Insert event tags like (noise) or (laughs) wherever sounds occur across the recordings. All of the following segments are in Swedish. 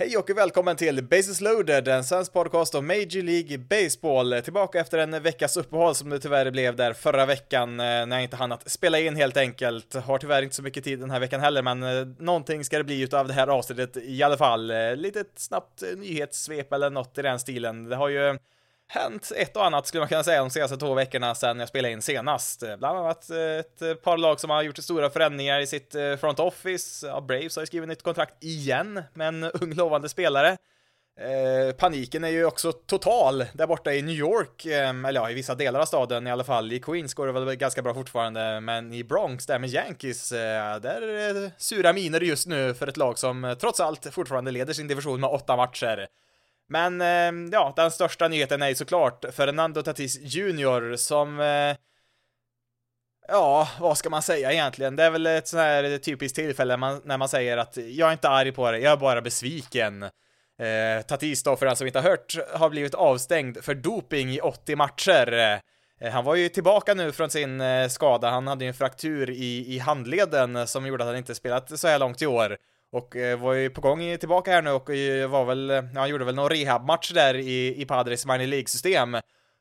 Hej och välkommen till Bases loaded, en svensk podcast om Major League Baseball. Tillbaka efter en veckas uppehåll som det tyvärr blev där förra veckan eh, när jag inte hann att spela in helt enkelt. Har tyvärr inte så mycket tid den här veckan heller, men eh, någonting ska det bli utav det här avsnittet i alla fall. Eh, Lite snabbt nyhetssvep eller något i den stilen. Det har ju hänt ett och annat skulle man kunna säga de senaste två veckorna sedan jag spelade in senast. Eh, bland annat eh, ett eh, par lag som har gjort stora förändringar i sitt front office. Ja, Braves har ju skrivit nytt kontrakt igen med en (laughs) ung lovande spelare. Eh, paniken är ju också total där borta i New York, eh, eller ja, i vissa delar av staden i alla fall. I Queens går det väl ganska bra fortfarande, men i Bronx, där med Yankees, eh, där är det sura miner just nu för ett lag som trots allt fortfarande leder sin division med åtta matcher. Men eh, ja, den största nyheten är ju såklart Fernando Tatis Jr som eh, Ja, vad ska man säga egentligen? Det är väl ett sånt här typiskt tillfälle man, när man säger att jag är inte arg på det, jag är bara besviken. Eh, Tatis då, för den som inte har hört, har blivit avstängd för doping i 80 matcher. Eh, han var ju tillbaka nu från sin eh, skada, han hade ju en fraktur i, i handleden som gjorde att han inte spelat så här långt i år. Och eh, var ju på gång tillbaka här nu och eh, var väl, eh, ja, han gjorde väl någon rehabmatch där i, i Padres minor League-system.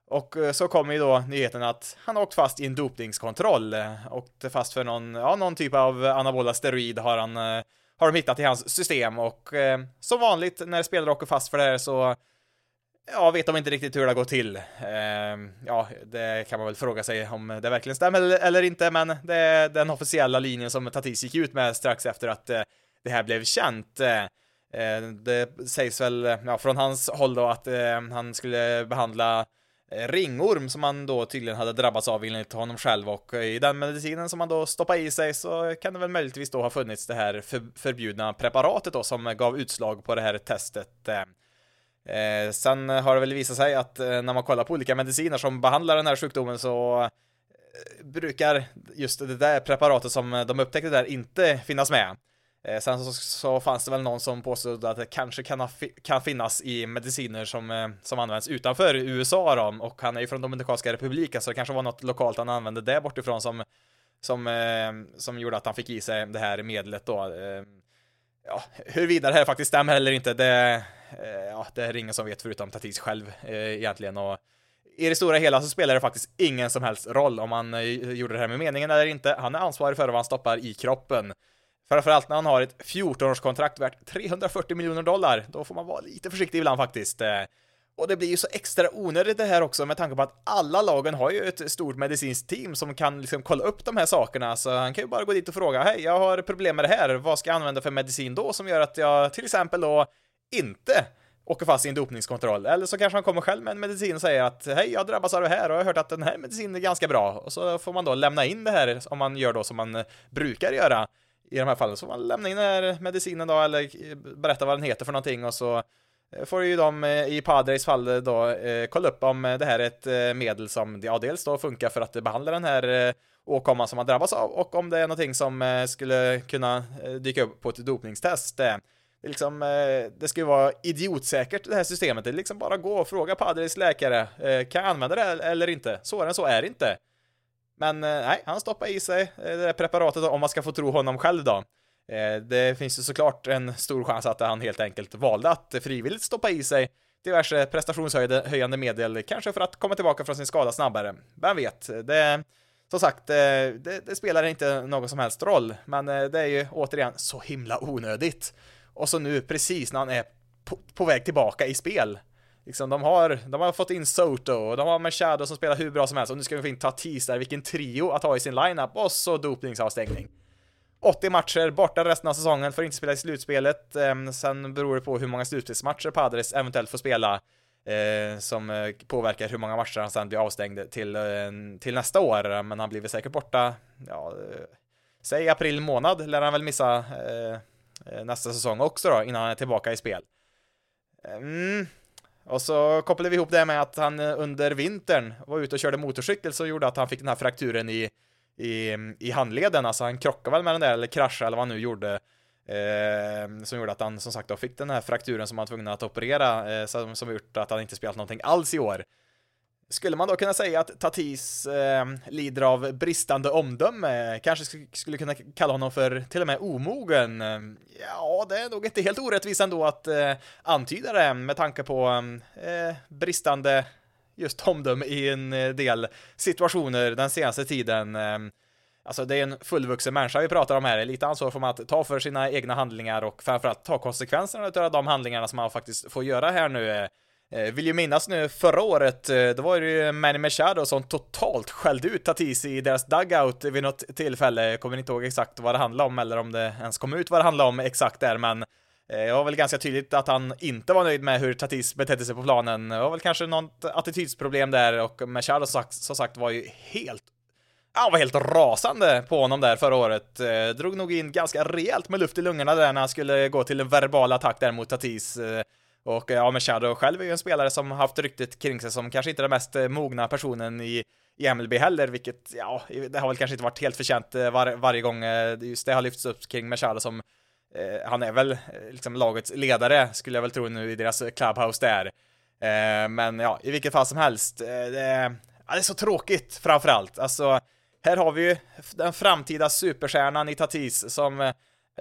Och så kom ju då nyheten att han har åkt fast i en dopningskontroll. Åkte fast för någon, ja, någon typ av anabola steroid har han, har de hittat i hans system och eh, som vanligt när spelare åker fast för det här så Ja, vet de inte riktigt hur det har gått till. Eh, ja, det kan man väl fråga sig om det verkligen stämmer eller, eller inte, men det är den officiella linjen som Tatis gick ut med strax efter att eh, det här blev känt. Eh, eh, det sägs väl eh, ja, från hans håll då att han skulle behandla ringorm som han då tydligen hade drabbats av enligt honom själv och i den medicinen som han då stoppade i sig så kan det väl möjligtvis då ha funnits det här förbjudna preparatet då som gav utslag på det här testet. Eh, sen har det väl visat sig att när man kollar på olika mediciner som behandlar den här sjukdomen så brukar just det där preparatet som de upptäckte där inte finnas med. Eh, sen så, så, fanns det väl någon som påstod att det kanske kan, kan finnas i mediciner som, eh, som används utanför USA då, och han är ju från Dominikanska republiken så det kanske var något lokalt han använde där bortifrån som, som, eh, som gjorde att han fick i sig det här medlet då. Eh, ja, huruvida det här faktiskt stämmer eller inte, det, eh, ja, det är ingen som vet förutom Tatis själv eh, egentligen. Och, i det stora hela så spelar det faktiskt ingen som helst roll om han eh, gjorde det här med meningen eller inte. Han är ansvarig för vad han stoppar i kroppen. Framförallt när han har ett 14-årskontrakt värt 340 miljoner dollar, då får man vara lite försiktig ibland faktiskt. Eh, och det blir ju så extra onödigt det här också med tanke på att alla lagen har ju ett stort medicinskt team som kan liksom kolla upp de här sakerna, så han kan ju bara gå dit och fråga hej, jag har problem med det här, vad ska jag använda för medicin då som gör att jag till exempel då inte åker fast i en dopningskontroll. Eller så kanske han kommer själv med en medicin och säger att hej, jag drabbas av det här och jag har hört att den här medicinen är ganska bra. Och så får man då lämna in det här om man gör då som man brukar göra i de här fallen. Så man lämnar in den här medicinen då, eller berättar vad den heter för någonting och så eh, får ju de eh, i Padres fall då eh, kolla upp om det här är ett medel som ja, dels då funkar för att behandla den här åkomman som man drabbas av och om det är någonting som skulle kunna dyka upp på ett dopningstest. Det, liksom, det ska ju vara idiotsäkert det här systemet. Det är liksom bara gå och fråga Padres läkare. Kan jag använda det eller inte? Svårare än så är det inte. Men eh, nej, han stoppar i sig eh, det där preparatet om man ska få tro honom själv då. Eh, det finns ju såklart en stor chans att han helt enkelt valde att frivilligt stoppa i sig diverse prestationshöjande medel, kanske för att komma tillbaka från sin skada snabbare. Vem vet? Det, som sagt, det, det, spelar inte någon som helst roll, men det är ju återigen så himla onödigt. Och så nu, precis när han är på, på väg tillbaka i spel, Liksom, de, har, de har fått in Soto, och de har Machado som spelar hur bra som helst, och nu ska vi få in Tatis där, vilken trio att ha i sin lineup, och så dopningsavstängning. 80 matcher, borta resten av säsongen, får inte spela i slutspelet. Eh, sen beror det på hur många slutspelsmatcher Padres eventuellt får spela, eh, som eh, påverkar hur många matcher han sen blir avstängd till, eh, till nästa år. Men han blir väl säkert borta, ja, eh, säg april månad lär han väl missa eh, nästa säsong också då, innan han är tillbaka i spel. Mm, och så kopplade vi ihop det med att han eh, under vintern var ute och körde motorcykel så gjorde att han fick den här frakturen i, i, i handleden, alltså han krockade väl med den där eller kraschade eller vad han nu gjorde. Eh, som gjorde att han som sagt då fick den här frakturen som han var tvungen att operera, eh, som, som gjort att han inte spelat någonting alls i år. Skulle man då kunna säga att Tatis eh, lider av bristande omdöme? Kanske skulle kunna kalla honom för till och med omogen? Ja, det är nog inte helt orättvist ändå att eh, antyda det med tanke på eh, bristande just omdöme i en del situationer den senaste tiden. Ehm, alltså det är en fullvuxen människa vi pratar om här, lite ansvar får man att ta för sina egna handlingar och framförallt ta konsekvenserna av de handlingarna som man faktiskt får göra här nu. Eh, vill ju minnas nu förra året, eh, då var det ju Manny Machado som totalt skällde ut Tatis i deras dugout vid något tillfälle. Jag kommer inte ihåg exakt vad det handlade om eller om det ens kom ut vad det handlade om exakt där, men eh, det var väl ganska tydligt att han inte var nöjd med hur Tatis betedde sig på planen. Det var väl kanske något attitydsproblem där och Machado som sagt var ju helt han var helt rasande på honom där förra året. Drog nog in ganska rejält med luft i lungorna där när han skulle gå till en verbal attack där mot Tatis. Och ja, men Shadow själv är ju en spelare som haft ryktet kring sig som kanske inte den mest eh, mogna personen i, i MLB heller, vilket ja, det har väl kanske inte varit helt förtjänt eh, var, varje gång eh, just det har lyfts upp kring Machado som eh, han är väl liksom lagets ledare skulle jag väl tro nu i deras clubhouse där. Eh, men ja, i vilket fall som helst, eh, det, ja, det är så tråkigt framförallt. Alltså, här har vi ju den framtida superstjärnan i Tatis som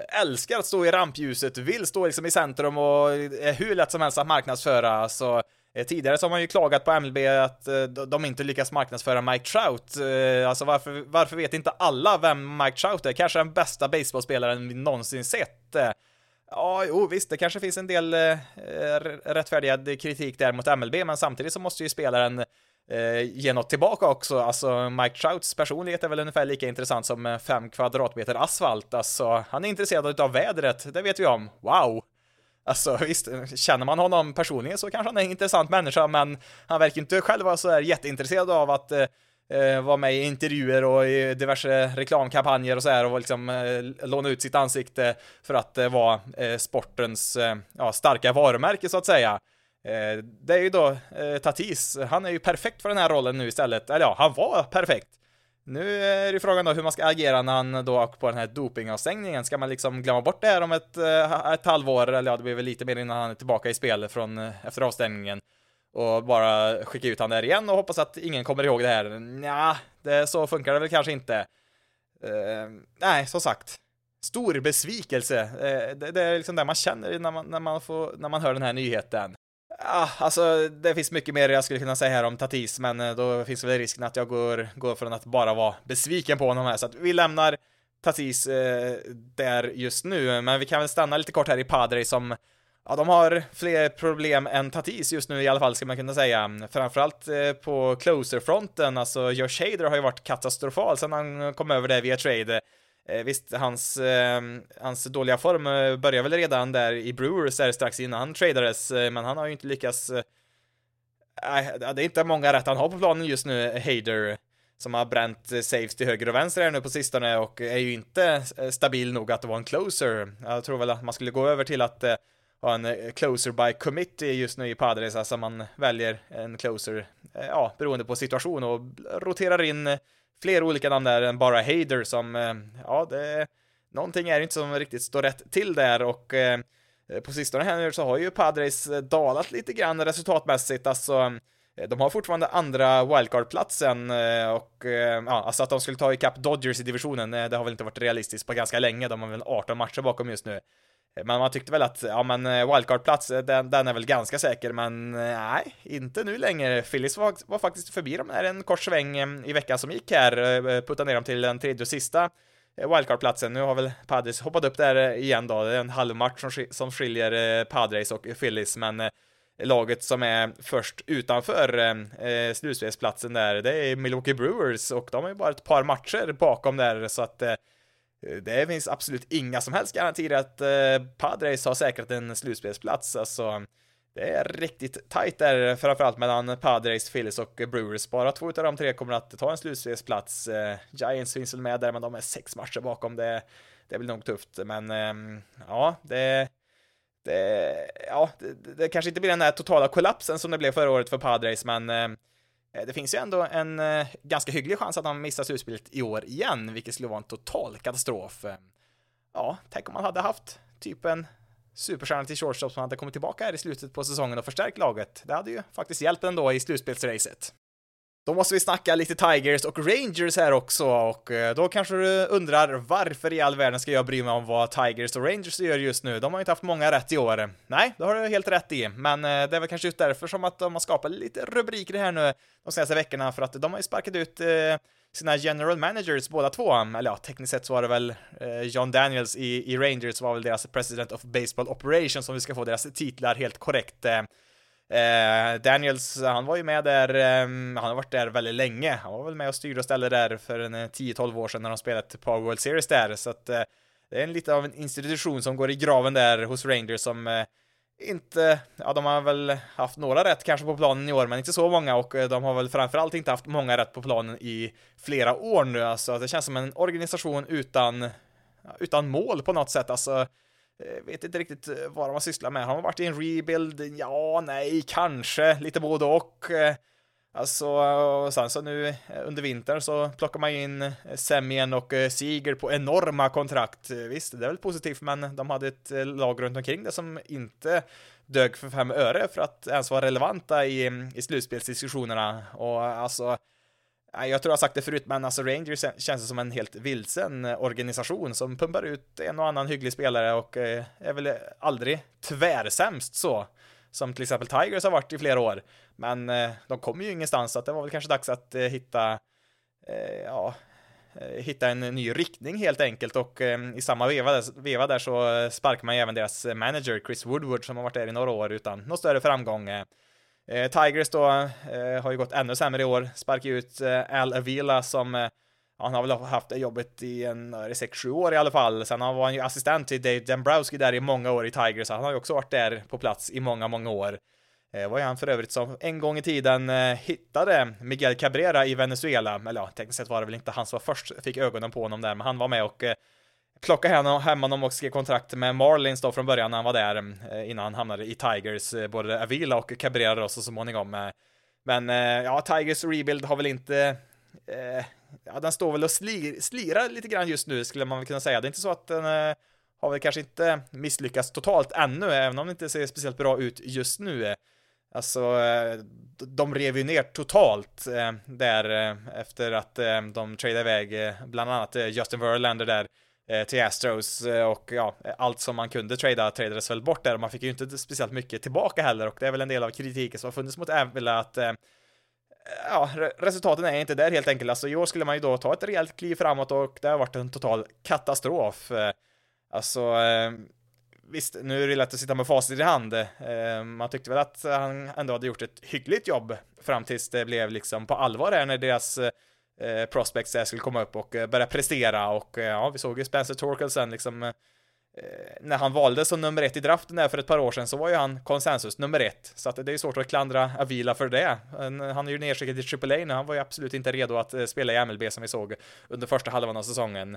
älskar att stå i rampljuset, vill stå liksom i centrum och är hur lätt som helst att marknadsföra. Så eh, tidigare så har man ju klagat på MLB att eh, de inte lyckas marknadsföra Mike Trout. Eh, alltså varför, varför vet inte alla vem Mike Trout är? Kanske den bästa baseballspelaren vi någonsin sett. Ja, jo visst, det kanske finns en del eh, rättfärdigad kritik där mot MLB, men samtidigt så måste ju spelaren eh, ge något tillbaka också. Alltså Mike Trouts personlighet är väl ungefär lika intressant som eh, fem kvadratmeter asfalt. Alltså, han är intresserad av vädret, det vet vi om. Wow! Alltså visst, känner man honom personligen så kanske han är en intressant människa, men han verkar inte själv vara så här jätteintresserad av att eh, eh vara med i intervjuer och i diverse reklamkampanjer och så här och liksom eh, låna ut sitt ansikte för att eh, vara eh, sportens ja, starka varumärke så att säga. Eh, det är ju då eh, Tatis, han är ju perfekt för den här rollen nu istället. Eller ja, han var perfekt. Nu är det frågan då hur man ska agera när han då åker på den här dopingavstängningen. Ska man liksom glömma bort det här om ett, eh, ett halvår, eller ja, det blir väl lite mer innan han är tillbaka i spel från eh, efter avstängningen. Och bara skicka ut han där igen och hoppas att ingen kommer ihåg det här. Nja, det, så funkar det väl kanske inte. Uh, nej, som sagt. Stor besvikelse. Uh, det, det, är liksom det man känner när man, när, man får, när man hör den här nyheten. Ja, alltså det finns mycket mer jag skulle kunna säga här om Tatis, men eh, då finns väl risken att jag går, går från att bara vara besviken på honom här, så att vi lämnar Tatis eh, där just nu, men vi kan väl stanna lite kort här i Padre som Ja, de har fler problem än Tatis just nu i alla fall, ska man kunna säga. Framförallt eh, på closer-fronten, alltså Josh Hader har ju varit katastrofal sen han kom över där via trade. Eh, visst, hans, eh, hans dåliga form eh, började väl redan där i Brewers där strax innan han tradades, eh, men han har ju inte lyckats eh, Nej, det är inte många rätt han har på planen just nu, Hader, som har bränt eh, saves till höger och vänster här nu på sistone och är ju inte stabil nog att vara en closer. Jag tror väl att man skulle gå över till att ha en closer by committee just nu i Padres, alltså man väljer en closer, ja, beroende på situation och roterar in fler olika namn där än bara Hader som, eh, ja, det, någonting är inte som riktigt står rätt till där och eh, på sistone här nu så har ju Padres eh, dalat lite grann resultatmässigt, alltså eh, de har fortfarande andra wildcard-platsen och ja, alltså att de skulle ta ikapp Dodgers i divisionen, det har väl inte varit realistiskt på ganska länge, de har väl 18 matcher bakom just nu. Men man tyckte väl att, ja men eh, wildcard-plats, eh, den, den, är väl ganska säker, men eh, nej, inte nu längre. Phillies var, var faktiskt förbi dem här en kort sväng i veckan som gick här, puttade ner dem till den tredje och sista wildcard-platsen. Nu har väl Padres hoppat upp där igen då, det är en halv match som, som skiljer Padres och Phillies, men laget som är först utanför eh, slutspelsplatsen där, det är Milwaukee Brewers och de har ju bara ett par matcher bakom där, så att det finns absolut inga som helst garantier att eh, Padres har säkrat en slutspelsplats, alltså det är riktigt tajt där, framförallt mellan Padres, Phillies och Brewers. Bara två av de tre kommer att ta en slutspelsplats. Eh, Giants finns väl med där, men de är sex matcher bakom. Det, det blir nog tufft, men eh, ja, det, det, ja, det, det, kanske inte blir den där totala kollapsen som det blev förra året för Padres, men Eh, Eh, det finns ju ändå en eh, ganska hygglig chans att han missar slutspelet i år igen, vilket skulle vara en total katastrof. Eh, ja, tänk om man hade haft typ en superstjärna till shortstop som hade kommit tillbaka här i slutet på säsongen och förstärkt laget. Det hade ju faktiskt hjälpt ändå i slutspelsracet. Då måste vi snacka lite Tigers och Rangers här också och eh, då kanske du undrar varför i all världen ska jag bry mig om vad Tigers och Rangers gör just nu? De har ju inte haft många rätt i år. Nej, det har du helt rätt i, men eh, det är väl kanske just därför som att de har skapat lite rubriker här nu de senaste veckorna för att de har ju sparkat ut eh, sina general managers båda två, eller ja, tekniskt sett så var det väl John Daniels i, i Rangers var väl deras president of baseball operations om vi ska få deras titlar helt korrekt. Eh, Daniels, han var ju med där, eh, han har varit där väldigt länge. Han var väl med och styrde och ställde där för en eh, 10-12 år sedan när de spelade ett par World Series där, så att eh, det är en lite av en institution som går i graven där hos Rangers som eh, inte, ja de har väl haft några rätt kanske på planen i år, men inte så många. Och eh, de har väl framförallt inte haft många rätt på planen i flera år nu, alltså det känns som en organisation utan, utan mål på något sätt, alltså Eh, vet inte riktigt eh, vad de har sysslat med. Har de varit i en rebuild? Ja, nej, kanske, lite både och. Eh, alltså, och sen så nu under vintern så plockar man in Semien och Siger på enorma kontrakt. Visst, det är väl positivt, men de hade ett lag runt omkring det som inte dög för fem öre för att ens vara relevanta i, i slutspelsdiskussionerna. Och alltså, jag tror jag har sagt det förut, men alltså Rangers känns som en helt vilsen eh, organisation som pumpar ut en och annan hygglig spelare och eh, är väl aldrig tvärsämst så. Som till exempel Tigers har varit i flera år. Men eh, de kommer ju ingenstans, så det var väl kanske dags att hitta, ja, hitta en ny riktning helt enkelt och i samma veva där, veva där så sparkar man ju även deras manager Chris Woodward som har varit där i några år utan någon större framgång. Eh, Tigers då eh, har ju gått ännu sämre i år, sparkar ut eh, Al Avila som eh, han har väl haft det jobbet i en 6-7 år i alla fall. Sen var han ju assistent till Dave Dembrowski där i många år i Tigers, så han har ju också varit där på plats i många, många år. Eh, var ju han för övrigt som en gång i tiden eh, hittade Miguel Cabrera i Venezuela, eller ja, tekniskt sett var det väl inte han som var först fick ögonen på honom där, men han var med och eh, plockade hem honom och skrev kontrakt med Marlins då från början när han var där eh, innan han hamnade i Tigers, eh, både Avila och Cabrera då så småningom. Eh. Men ja, Tigers rebuild har väl inte ja, den står väl och slir, slirar lite grann just nu skulle man väl kunna säga. Det är inte så att den har väl kanske inte misslyckats totalt ännu, även om det inte ser speciellt bra ut just nu. Alltså, de rev ju ner totalt där efter att de tradade iväg bland annat Justin Verlander där Eh, till Astros eh, och ja, allt som man kunde trada tradades väl bort där och man fick ju inte speciellt mycket tillbaka heller och det är väl en del av kritiken som har funnits mot Avila att eh, ja, resultaten är inte där helt enkelt. Alltså i år skulle man ju då ta ett rejält kliv framåt och det har varit en total katastrof. Alltså, visst, nu är det lätt att sitta med facit i hand. Man tyckte väl att han ändå hade gjort ett hyggligt jobb fram tills det blev liksom på allvar här när deras eh, prospects där skulle komma upp och eh, börja prestera och eh, ja, vi såg ju Spencer Torkelsen liksom eh, när han valdes som nummer ett i draften där för ett par år sedan så var ju han konsensus nummer ett. Så att det är ju svårt att klandra Avila för det. Han är ju nedskickad till AAA nu, han var ju absolut inte redo att eh, spela i MLB som vi såg under första halvan av säsongen.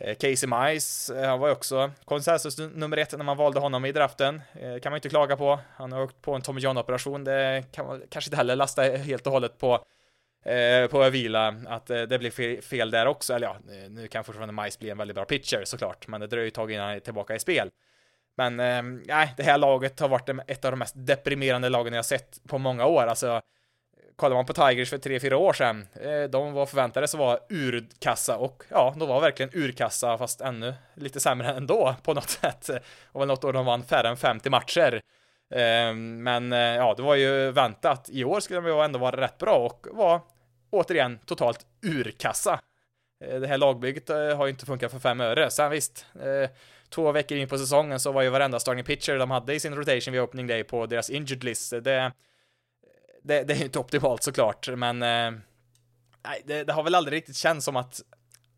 Eh, Casey Mice, eh, han var ju också konsensus nummer ett när man valde honom i draften. Kan man inte klaga på. Han har åkt på en Tommy John-operation, det kan man kanske inte heller lasta helt och hållet på Eh, på Avila att eh, det blir fel där också. Eller ja, eh, nu kan fortfarande Majs bli en väldigt bra pitcher såklart, men det dröjer ju ett tag innan han är tillbaka i spel. Men eh, nej, det här laget har varit ett av de mest deprimerande lagen jag sett på många år. Alltså, kollar man på Tigers för tre fyra år sedan, de var förväntade så var urkassa och ja, de var verkligen urkassa fast ännu lite sämre (laughs) ändå på något sätt. Och väl något år de vann färre än 50 matcher. Ehm, men eh, ja, det var ju väntat. I år skulle de ju ändå vara rätt bra och var återigen totalt urkassa. Eh, det här lagbygget eh, har ju inte funkat för fem öre. Sen visst, två veckor in på säsongen så var ju varenda starting pitcher de hade i sin rotation vid opening day på deras injured list. Det, det, det är ju inte optimalt såklart, men nej, det, det, har väl aldrig riktigt känts som att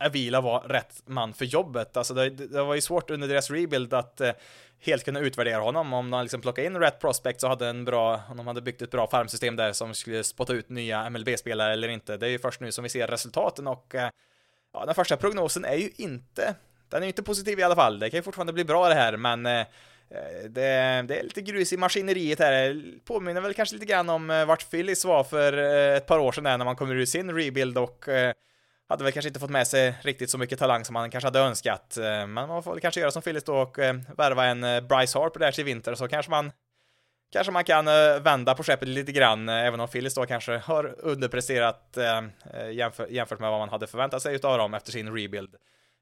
Avila var rätt man för jobbet. Alltså det, det var ju svårt under deras rebuild att eh, helt kunna utvärdera honom. Om de liksom plockade in rätt prospect så hade en bra, om de hade byggt ett bra farmsystem där som skulle spotta ut nya MLB-spelare eller inte. Det är ju först nu som vi ser resultaten och eh, ja, den första prognosen är ju inte, den är ju inte positiv i alla fall. Det kan ju fortfarande bli bra det här, men eh, det, det, är lite grus i maskineriet här. Påminner väl kanske lite grann om eh, vart Phillies var för eh, ett par år sedan när man kommer ur sin rebuild och eh, hade väl kanske inte fått med sig riktigt så mycket talang som man kanske hade önskat. Eh, men man får väl kanske göra som Phillies då och eh, värva en eh, Bryce Harper där till vinter så kanske man kanske man kan vända på skeppet lite grann, även om Phillies då kanske har underpresterat jämfört med vad man hade förväntat sig utav dem efter sin rebuild.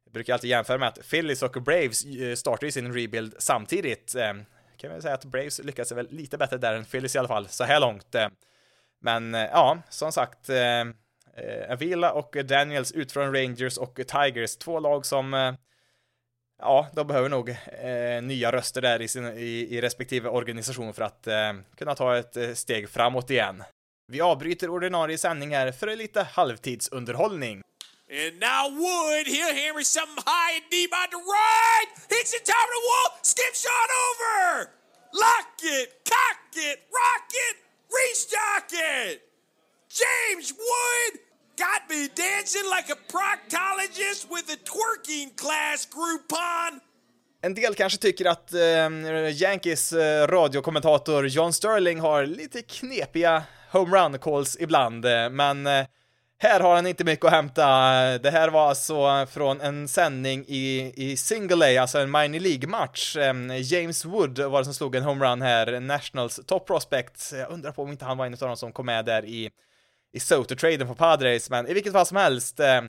Jag brukar alltid jämföra med att Phillies och Braves startar ju sin rebuild samtidigt. Kan vi säga att Braves lyckades väl lite bättre där än Phillies i alla fall, så här långt. Men ja, som sagt, Eh, Avila och Daniels ut från Rangers och Tigers, två lag som eh, ja, de behöver nog eh, nya röster där i, sin, i, i respektive organisation för att eh, kunna ta ett eh, steg framåt igen. Vi avbryter ordinarie sändning här för lite halvtidsunderhållning. And now Wood, he'll hammer something high and deep on the right! Hits the top of the wall, skip shot over! Lock it, cock it, rock it, restock it! James Wood Got me dancing like a proctologist with a twerking class, Groupon! En del kanske tycker att eh, Yankees eh, radiokommentator John Sterling har lite knepiga homerun calls ibland, eh, men eh, här har han inte mycket att hämta. Det här var alltså från en sändning i, i Single A, alltså en minor League-match. Eh, James Wood var det som slog en homerun här, Nationals top prospect. Jag undrar på om inte han var en av de som kom med där i i Soto-traden på Padres, men i vilket fall som helst, eh,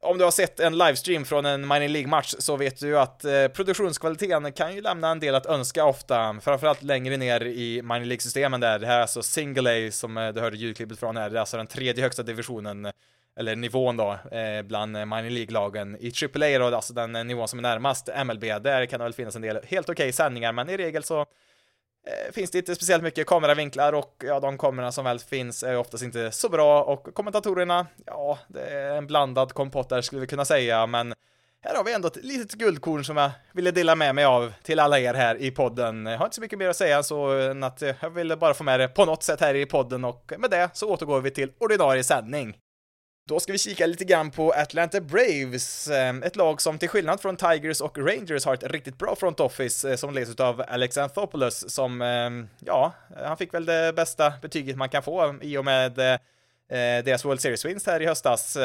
om du har sett en livestream från en minor League-match så vet du ju att eh, produktionskvaliteten kan ju lämna en del att önska ofta, framförallt längre ner i minor League-systemen där. Det här är alltså single A som eh, du hörde ljudklippet från här, det är alltså den tredje högsta divisionen eller nivån då, eh, bland minor League-lagen. I AAA då, alltså den nivån som är närmast MLB, där kan det väl finnas en del helt okej okay sändningar, men i regel så Eh, finns det inte speciellt mycket kameravinklar och ja, de kamerorna som väl finns är oftast inte så bra och kommentatorerna, ja, det är en blandad kompott där skulle vi kunna säga, men här har vi ändå ett litet guldkorn som jag ville dela med mig av till alla er här i podden. Jag har inte så mycket mer att säga så än att jag ville bara få med det på något sätt här i podden och med det så återgår vi till ordinarie sändning. Då ska vi kika lite grann på Atlanta Braves, eh, ett lag som till skillnad från Tigers och Rangers har ett riktigt bra front office eh, som leds av Alex Anthopoulos som, eh, ja, han fick väl det bästa betyget man kan få i och med deras World Series-vinst här i höstas,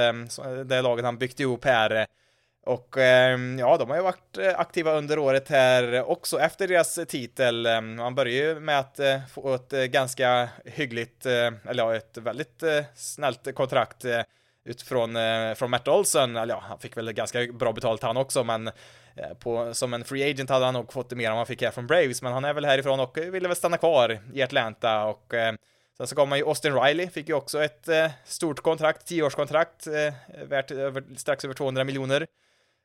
det laget han byggt ihop här. Och ja, de har ju varit aktiva under året här också efter deras titel. Man börjar ju med att få ett ganska hyggligt, eller ja, ett väldigt snällt kontrakt utifrån eh, från Matt Olsen, eller ja, han fick väl ganska bra betalt han också, men eh, på, som en free agent hade han nog fått det mer än vad han fick här från Braves, men han är väl härifrån och ville väl stanna kvar i Atlanta och eh, sen så kom man ju Austin Riley, fick ju också ett eh, stort kontrakt, tioårskontrakt, eh, värt över, strax över 200 miljoner.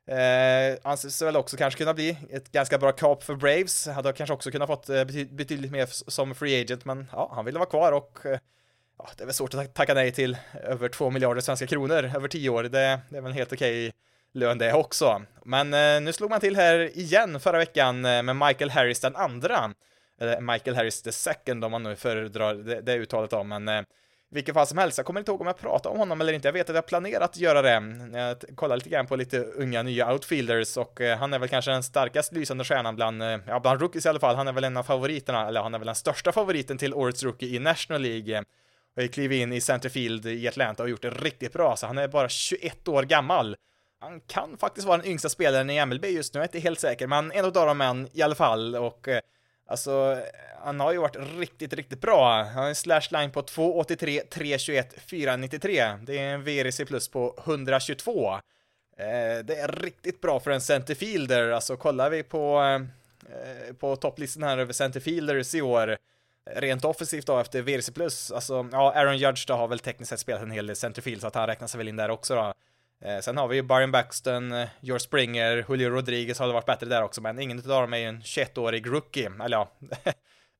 Eh, anses väl också kanske kunna bli ett ganska bra kap för Braves, hade kanske också kunnat fått eh, betydligt mer som free agent, men ja, han ville vara kvar och eh, ja, det är väl svårt att tacka nej till över 2 miljarder svenska kronor över 10 år. Det, det är väl en helt okej lön det också. Men eh, nu slog man till här igen förra veckan eh, med Michael Harris den andra. Eller eh, Michael Harris the second om man nu föredrar det, det uttalet då, men eh, vilket fall som helst, jag kommer inte ihåg om jag pratade om honom eller inte, jag vet att jag planerat att göra det. Jag kollade lite grann på lite unga nya outfielders och eh, han är väl kanske den starkast lysande stjärnan bland, eh, ja bland rookies i alla fall, han är väl en av favoriterna, eller han är väl den största favoriten till årets rookie i National League har klivit in i centerfield i Atlanta och gjort det riktigt bra, så han är bara 21 år gammal. Han kan faktiskt vara den yngsta spelaren i MLB just nu, jag är inte helt säker, men en av dem är i alla fall och eh, alltså, han har ju varit riktigt, riktigt bra. Han har en slash line på 283, 321, 493. Det är en VRC plus på 122. Eh, det är riktigt bra för en centerfielder, alltså kollar vi på, eh, på topplistan här över centerfielders i år rent offensivt då efter VRC+, alltså ja, Aaron Judge då har väl tekniskt sett spelat en hel del centerfield så att han räknas väl in där också då. Eh, sen har vi ju Byron Baxton, eh, George Springer, Julio Rodriguez har det varit bättre där också, men ingen av dem är ju en 21-årig rookie, eller ja, (laughs)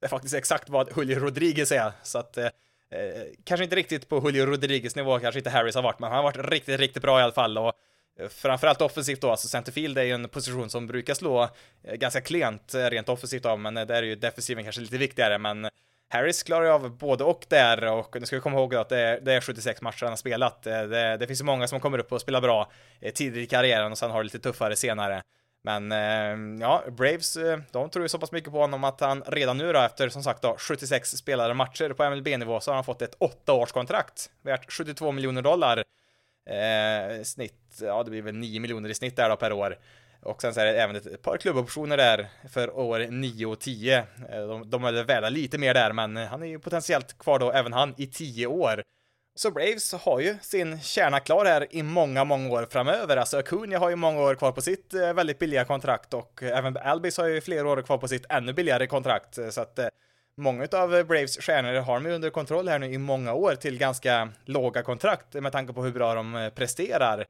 det är faktiskt exakt vad Julio Rodriguez är, så att eh, eh kanske inte riktigt på Julio Rodriguez nivå, kanske inte Harris har varit, men han har varit riktigt, riktigt bra i alla fall och Eh, framförallt offensivt då, alltså centerfield är ju en position som brukar slå eh, ganska klent eh, rent offensivt då, men där är ju defensiven kanske lite viktigare, men Harris klarar ju av både och där och nu ska vi komma ihåg att det är, det är 76 matcher han har spelat. Det, det finns ju många som kommer upp och spelar bra tidigt i karriären och sen har det lite tuffare senare. Men ja, Braves, de tror ju så pass mycket på honom att han redan nu då, efter som sagt då 76 spelade matcher på MLB-nivå så har han fått ett åttaårskontrakt värt 72 miljoner dollar. Eh, snitt, ja det blir väl 9 miljoner i snitt där då per år. Och sen så är det även ett par klubboptioner där för år 9 och 10. Eh, de, de är värda lite mer där, men han är ju potentiellt kvar då, även han, i 10 år. Så Braves har ju sin kärna klar här i många, många år framöver. Alltså Acuna har ju många år kvar på sitt eh, väldigt billiga kontrakt och eh, även Albis har ju flera år kvar på sitt ännu billigare kontrakt. Så att många av Braves stjärnor har de under kontroll här nu i många år till ganska låga kontrakt med tanke på hur bra de eh, presterar.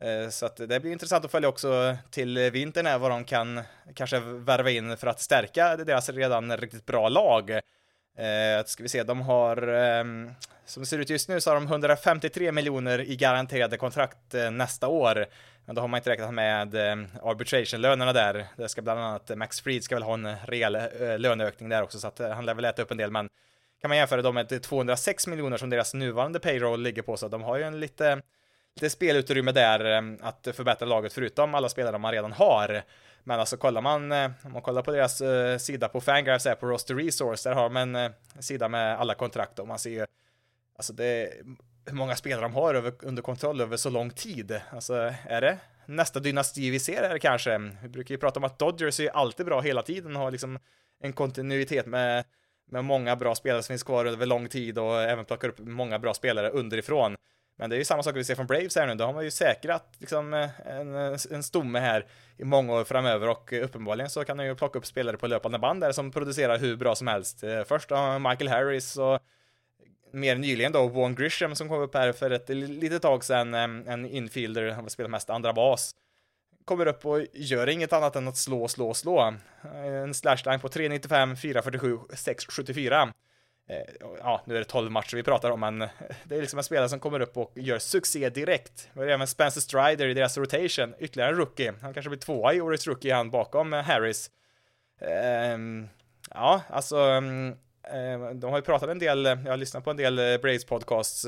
Eh, så att det blir intressant att följa också till vintern här vad de kan kanske värva in för att stärka deras redan riktigt bra lag. Eh, ska vi se, de har eh, som det ser ut just nu så har de 153 miljoner i garanterade kontrakt eh, nästa år. Men då har man inte räknat med eh, arbitration-lönerna där. Det ska bland annat, eh, Max Fried ska väl ha en rejäl eh, löneökning där också, så att eh, han lär väl äta upp en del, men kan man jämföra dem med 206 miljoner som deras nuvarande payroll ligger på, så de har ju en lite, lite spelutrymme där ehm, att förbättra laget förutom alla spelare man redan har. Men alltså kollar man, eh, om man kollar på deras eh, sida på Fangraphs är på Roster Resource, där har de en eh, sida med alla kontrakt och man ser ju Alltså det, hur många spelare de har över, under kontroll över så lång tid. Alltså är det nästa dynasti vi ser här kanske? Vi brukar ju prata om att Dodgers är alltid bra hela tiden och har liksom en kontinuitet med, med många bra spelare som finns kvar över lång tid och även plockar upp många bra spelare underifrån. Men det är ju samma sak vi ser från Braves här nu, då har man ju säkrat liksom eh, en, eh, en stomme här i många år framöver och uppenbarligen så kan man ju plocka upp spelare på löpande band där som producerar hur bra som helst. Eh, först har Michael Harris och mer nyligen då, Vaughn Grisham som kom upp här för ett litet tag sedan, en infielder, han spelar mest andra bas. Kommer upp och gör inget annat än att slå, slå, slå. En slashline på 3.95, 4.47, 6.74. Eh, ja, nu är det 12 matcher vi pratar om, men eh, det är liksom en spelare som kommer upp och gör succé direkt. Vi har även Spencer Strider i deras rotation, ytterligare en rookie. Han kanske blir tvåa i årets rookie, han bakom eh, Harris. Ehm, ja, alltså mm, de har ju pratat en del, jag har lyssnat på en del Braves podcasts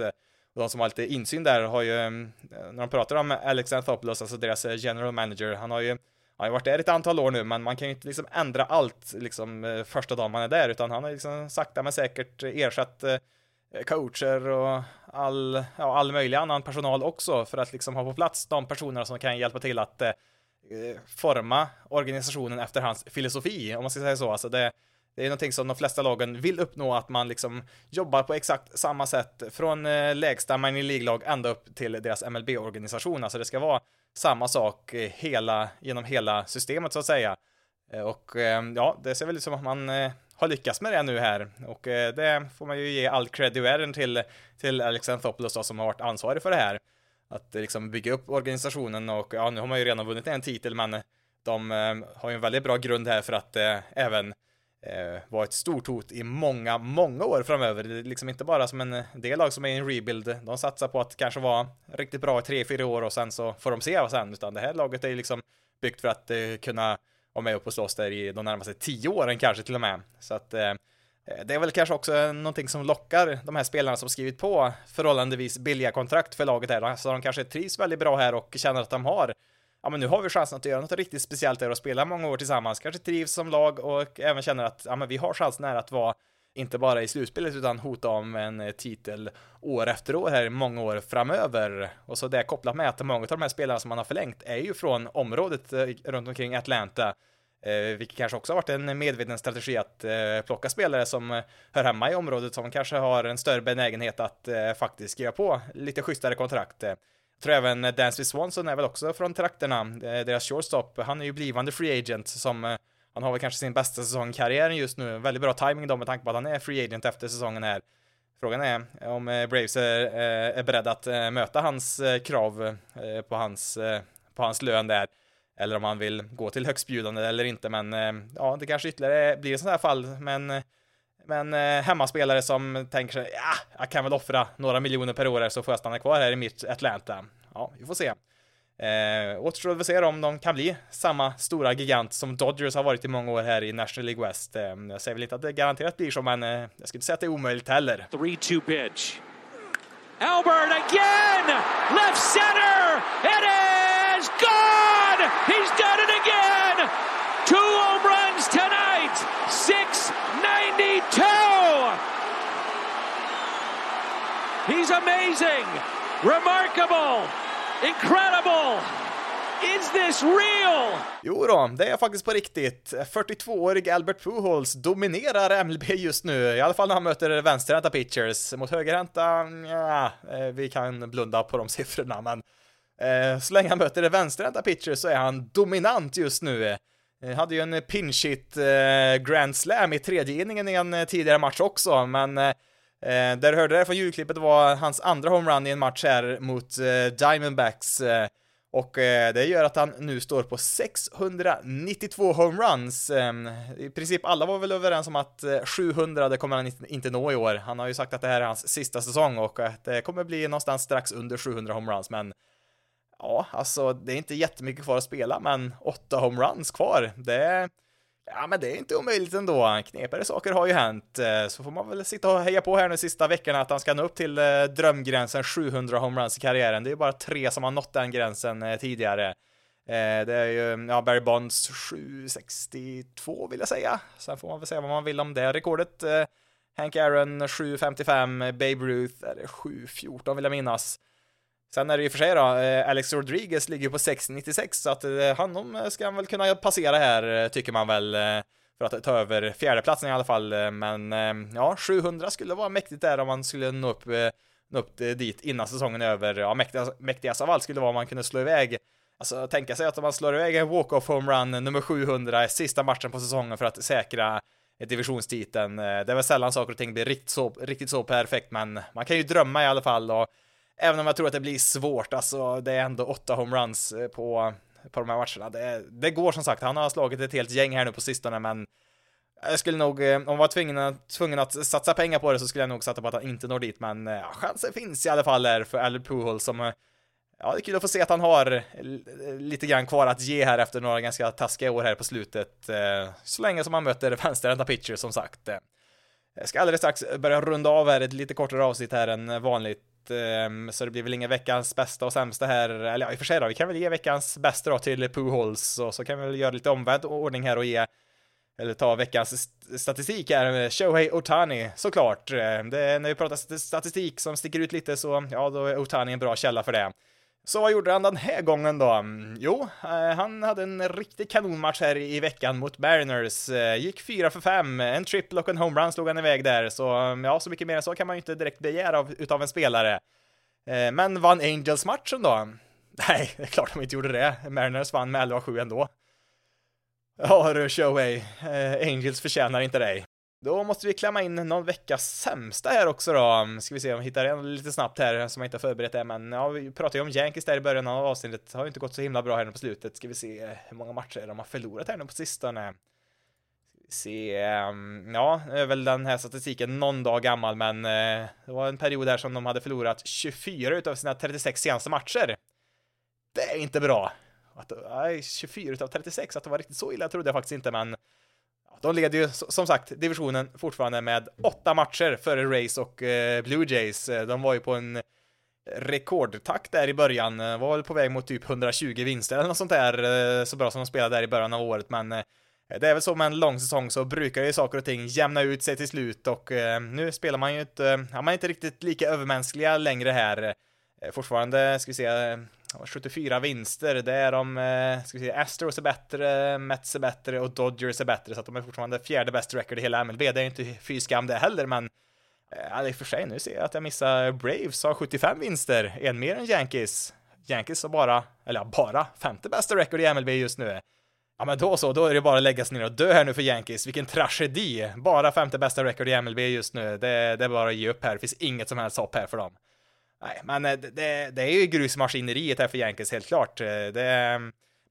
och de som har lite insyn där har ju, mm, när de pratar om Alex Anthopoulos, alltså deras general manager, han har ju, han har ju varit där ett antal år nu, men man kan ju inte liksom ändra allt liksom eh, första dagen man är där, utan han har liksom sakta men säkert eh, ersatt eh, coacher och all, ja, all möjlig annan personal också för att liksom ha på plats de personerna som kan hjälpa till att eh, forma organisationen efter hans filosofi, om man ska säga så. Alltså det, det är någonting som de flesta lagen vill uppnå, att man liksom jobbar på exakt samma sätt från eh, lägsta minor League-lag ända upp till deras MLB-organisation. Alltså det ska vara samma sak eh, hela, genom hela systemet så att säga. Eh, och eh, ja, det ser väl ut som att man har lyckats med det nu här och det får man ju ge all cred i världen till, till Alex Anthopoulos då, som har varit ansvarig för det här. Att liksom bygga upp organisationen och ja, nu har man ju redan vunnit en titel, men de har ju en väldigt bra grund här för att även eh, Eh, var ett stort hot i många, många år framöver. Det är liksom inte bara som en del lag som är i en rebuild. De satsar på att kanske vara riktigt bra i tre, fyra år och sen så får de se vad sen, utan det här laget är liksom byggt för att eh, kunna vara med upp och slåss där i de närmaste tio åren kanske till och med. Så att eh, eh det är väl kanske också någonting som lockar de här spelarna som skrivit på förhållandevis billiga kontrakt för laget här, så de kanske trivs väldigt bra här och känner att de har ja men nu har vi chansen att göra något riktigt speciellt där och spela många år tillsammans, kanske trivs som lag och även känner att ja men vi har chansen här att vara inte bara i slutspelet utan hota om en eh, titel år efter år här många år framöver. Och så det kopplat med att många av de här spelarna som man har förlängt är ju från området eh, runt omkring Atlanta. Eh, vilket kanske också har varit en medveten strategi att eh, plocka spelare som eh, hör hemma i området som kanske har en större benägenhet att eh, faktiskt skriva på lite schysstare kontrakt tror även Dansby Swanson är väl också från trakterna, eh, deras shortstop. Han är ju blivande free agent som eh, han har väl kanske sin bästa säsong i karriären just nu. Väldigt bra timing då med tanke på att han är free agent efter säsongen här. Frågan är om eh, Braves är, är beredda att möta hans krav på hans, på hans lön där. Eller om han vill gå till högstbjudande eller inte, men ja, det kanske ytterligare blir ett sånt här fall, men men eh, hemmaspelare som tänker sig, ja, jag kan väl offra några miljoner per år här så får jag stanna kvar här i mitt Atlanta. Ja, vi får se. Eh, återstår att se om de kan bli samma stora gigant som Dodgers har varit i många år här i National League West. Eh, jag säger väl inte att det garanterat blir så, men eh, jag skulle inte säga att det är omöjligt heller. 3-2 pitch. Albert again! Left center! It is gone! He's done it again! Two home runs tonight! 692! He's amazing! Remarkable! Incredible! Is this real? Jo då, det är faktiskt på riktigt. 42-årig Albert Pujols dominerar MLB just nu, i alla fall när han möter vänsterhänta pitchers. Mot högerhänta, ja, eh, vi kan blunda på de (laughs) siffrorna, men eh, så länge han möter vänsterhänta pitchers så är han dominant just nu. Eh, hade ju en pinch hit eh, grand slam i tredje inningen i en tidigare match också, men eh, där du hörde det från ljudklippet var hans andra homerun i en match här mot eh, Diamondbacks. Eh, och eh, det gör att han nu står på 692 homeruns. Eh, I princip alla var väl överens om att eh, 700 det kommer han inte nå i år. Han har ju sagt att det här är hans sista säsong och att det kommer bli någonstans strax under 700 homeruns, men ja, alltså det är inte jättemycket kvar att spela, men 8 homeruns kvar, det Ja, men det är inte omöjligt ändå. Knepigare saker har ju hänt, eh, så får man väl sitta och heja på här nu sista veckorna att han ska nå upp till eh, drömgränsen 700 homeruns i karriären. Det är ju bara tre som har nått den gränsen eh, tidigare. Det är ju, ja, Barry Bonds 762 vill jag säga. Sen får man väl säga vad man vill om det rekordet. Hank Aaron 755, Babe Ruth är det 714 vill jag minnas. Sen är det ju för sig då, eh, Alex Rodriguez ligger på 6,96 så att eh, han, honom ska han väl kunna passera här eh, tycker man väl för att ta över fjärdeplatsen i alla fall. Men ja, 700 skulle vara mäktigt där om man skulle nå upp, nå upp dit innan säsongen är över. Ja, mäktigast, mäktigast av allt skulle vara om man kunde slå iväg Alltså tänka sig att man slår iväg en walk-off homerun nummer 700 sista matchen på säsongen för att säkra divisionstiteln. Det är väl sällan saker och ting blir riktigt så, riktigt så perfekt, men man kan ju drömma i alla fall och Även om jag tror att det blir svårt, alltså det är ändå åtta homeruns eh, på, på de här matcherna. Det, det går som sagt, han har slagit ett helt gäng här nu på sistone, men jag skulle nog, eh, om jag var tvungen, tvungen att satsa pengar på det så skulle jag nog satsa på att han inte når dit, men eh, ja, chansen finns i alla fall där för Albert Pujols som Ja, det är kul att få se att han har lite grann kvar att ge här efter några ganska taskiga år här på slutet. Så länge som han möter vänsterhänta pitcher som sagt. Jag ska alldeles strax börja runda av här ett lite kortare avsnitt här än vanligt Ehm, så det blir väl inga veckans bästa och sämsta här, eller ja, i och för sig då, vi kan väl ge veckans bästa då till Puholz. och så kan vi väl göra lite omvänd ordning här och ge eller ta veckans statistik här, Shohei Otani, såklart. Ehm, det är, när vi pratar statistik som sticker ut lite så, ja, då är Otani en bra källa för det. Så vad gjorde han den här gången då? Mm, jo, eh, han hade en riktig kanonmatch här i veckan mot Mariners. Eh, gick 4 för 5, en triple och en homerun slog han iväg där, så mm, ja, så mycket mer än så kan man ju inte direkt begära av, utav en spelare. Eh, men vann Angels matchen då? Mm, nej, (laughs) det är klart de inte gjorde det. Mariners vann med 11-7 ändå. Ja du Showay, Angels förtjänar inte dig. Då måste vi klämma in någon veckas sämsta här också då. Ska vi se om vi hittar en lite snabbt här som jag inte har förberett det, men ja, vi pratade ju om Yankees där i början av avsnittet. Det har ju inte gått så himla bra här nu på slutet. Ska vi se hur många matcher de har förlorat här nu på sistone. Ska vi se, ehm, ja, nu är väl den här statistiken någon dag gammal, men eh, det var en period där som de hade förlorat 24 utav sina 36 senaste matcher. Det är inte bra. Att, nej, 24 utav 36, att det var riktigt så illa trodde jag faktiskt inte, men de leder ju som sagt divisionen fortfarande med åtta matcher före Race och eh, Blue Jays. Eh, de var ju på en rekordtakt där i början, eh, var väl på väg mot typ 120 vinster eller något sånt där, eh, så bra som de spelade där i början av året, men det är väl så med en lång säsong så brukar ju saker och ting jämna ut sig till slut och nu spelar man ju inte, ja, man är inte riktigt lika övermänskliga längre här. Fortfarande, ska vi se, Liksom. 74 vinster, det är de, eh, ska vi säga, Astros är bättre, Mets är bättre och Dodgers är bättre, så att de är fortfarande fjärde bästa record i hela MLB. Det är inte fy skam det heller, men eh, ja, i och för sig, nu ser jag att jag missar Braves har 75 vinster, en mer än Yankees. Yankees har bara, eller ja, bara femte bästa record i MLB just nu. Ja men då så, då är det bara att lägga sig ner och dö här nu för Yankees. Vilken tragedi! Bara femte bästa record i MLB just nu. Det, det är bara att ge upp här. Det finns inget som helst hopp här för dem. Nej, men eh, det, det är ju grusmaskineriet här för Yankees helt klart. Eh, det,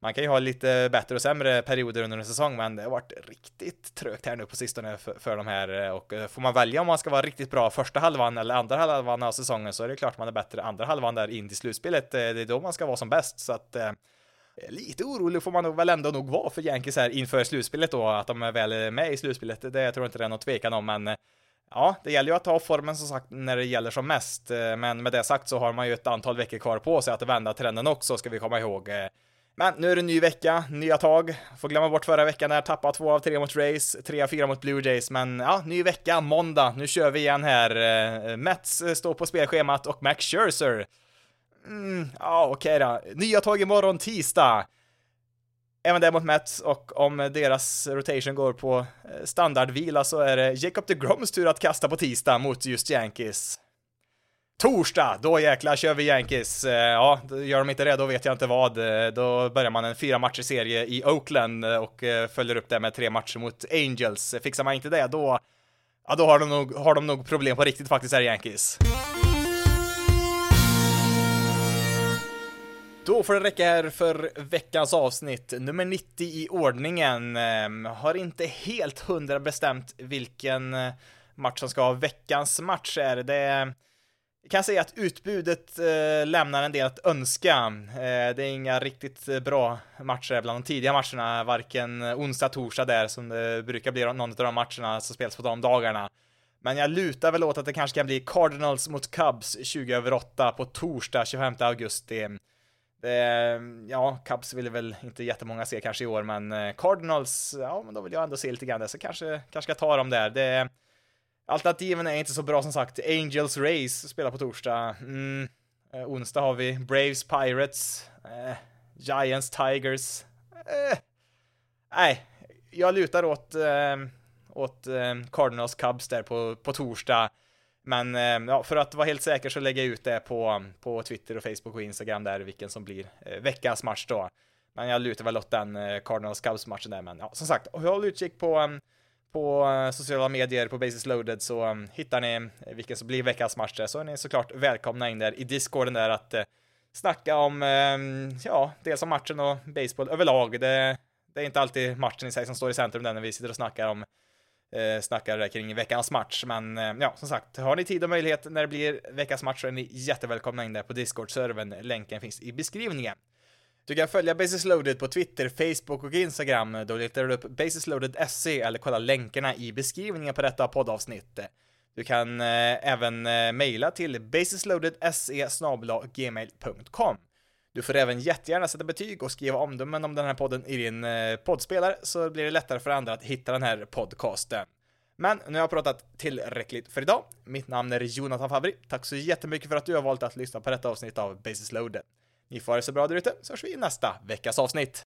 man kan ju ha lite bättre och sämre perioder under en säsong, men det har varit riktigt trögt här nu på sistone för, för de här eh, och får man välja om man ska vara riktigt bra första halvan eller andra halvan av säsongen så är det klart man är bättre andra halvan där in till slutspelet. Det är då man ska vara som bäst så att Lite orolig får man nog väl ändå nog vara för Yankees här inför slutspelet då, att de är väl med i slutspelet. Det tror jag inte det är någon tvekan om, men Ja, det gäller ju att ta formen som sagt när det gäller som mest, eh, men med det sagt så har man ju ett antal veckor kvar på sig att vända trenden också, ska vi komma ihåg. Eh, men nu är det en ny vecka, nya tag. Får glömma bort förra veckan när jag tappade två av tre mot Rays, tre av fyra mot Blue Jays, men ja, ny vecka, måndag. Nu kör vi igen här. Eh, Mets står på spelschemat och Max Scherzer. Mm, ja, okej okay då. Nya tag imorgon tisdag. Även det mot Mets och om deras rotation går på eh, standardvila så är det Jacob DeGroms tur att kasta på tisdag mot just Yankees. Torsdag, då jäklar kör vi Yankees. Eh, ja, gör de inte det, då vet jag inte vad. Eh, då börjar man en fyra matcher serie i Oakland och följer upp det med tre matcher mot Angels. Fixar man inte det, då, ja, då har de nog, har de nog problem på riktigt faktiskt här Yankees. Då får det räcka här för veckans avsnitt, nummer 90 i ordningen. Ehm, har inte helt hundra bestämt vilken eh, match som ska ha veckans match är. Det jag kan säga att utbudet eh, lämnar en del att önska. Eh, det är inga riktigt bra matcher bland de tidiga matcherna, varken onsdag, torsdag där som det brukar bli någon av de matcherna som spelas på de dagarna. Men jag lutar väl åt att det kanske kan bli Cardinals mot Cubs 20 över 8 på torsdag 25 augusti. Eh, ja, Cubs vill väl inte jättemånga se kanske i år, men eh, Cardinals, ja, men då vill jag ändå se lite grann där, så kanske, kanske ska ta dem där. Det, alternativen är inte så bra som sagt. Angels Race spelar på torsdag. Mm, eh, onsdag har vi Braves Pirates, eh, Giants Tigers. Eh, nej, jag lutar åt, eh, åt eh, Cardinals Cubs där på, på torsdag. Men eh, ja, för att vara helt säker så lägger jag ut det på, på Twitter och Facebook och Instagram där vilken som blir eh, veckans match då. Men jag lutar väl åt den eh, Cardinals Cubs matchen där, men ja, som sagt, håll utkik på, eh, på eh, sociala medier på Basis loaded så um, hittar ni vilken som blir veckans match där, så är ni såklart välkomna in där i discorden där att snacka om, ja, dels om matchen och baseball överlag. Det, det är inte alltid matchen i sig som står i centrum där när vi sitter och snackar om eh, snackar kring veckans match. Men eh, ja, som sagt, har ni tid och möjlighet när det blir veckans match så är ni jättevälkomna in där på Discord-servern. Länken finns i beskrivningen. Du kan följa Basis Loaded på Twitter, Facebook och Instagram. Då letar du upp basisloaded.se eller kolla länkarna i beskrivningen på detta poddavsnitt. Du kan eh, även eh, mejla till basisloaded.se gmail.com. Du får även jättegärna sätta betyg och skriva omdömen om den här podden i din eh, poddspelare så blir det lättare för andra att hitta den här podcasten. Men nu har jag pratat tillräckligt för idag. Mitt namn är Jonathan Fabri. Tack så jättemycket för att du har valt att lyssna på detta avsnitt av Basis Loaded. Ni får ha det så bra där ute så hörs vi i nästa veckas avsnitt.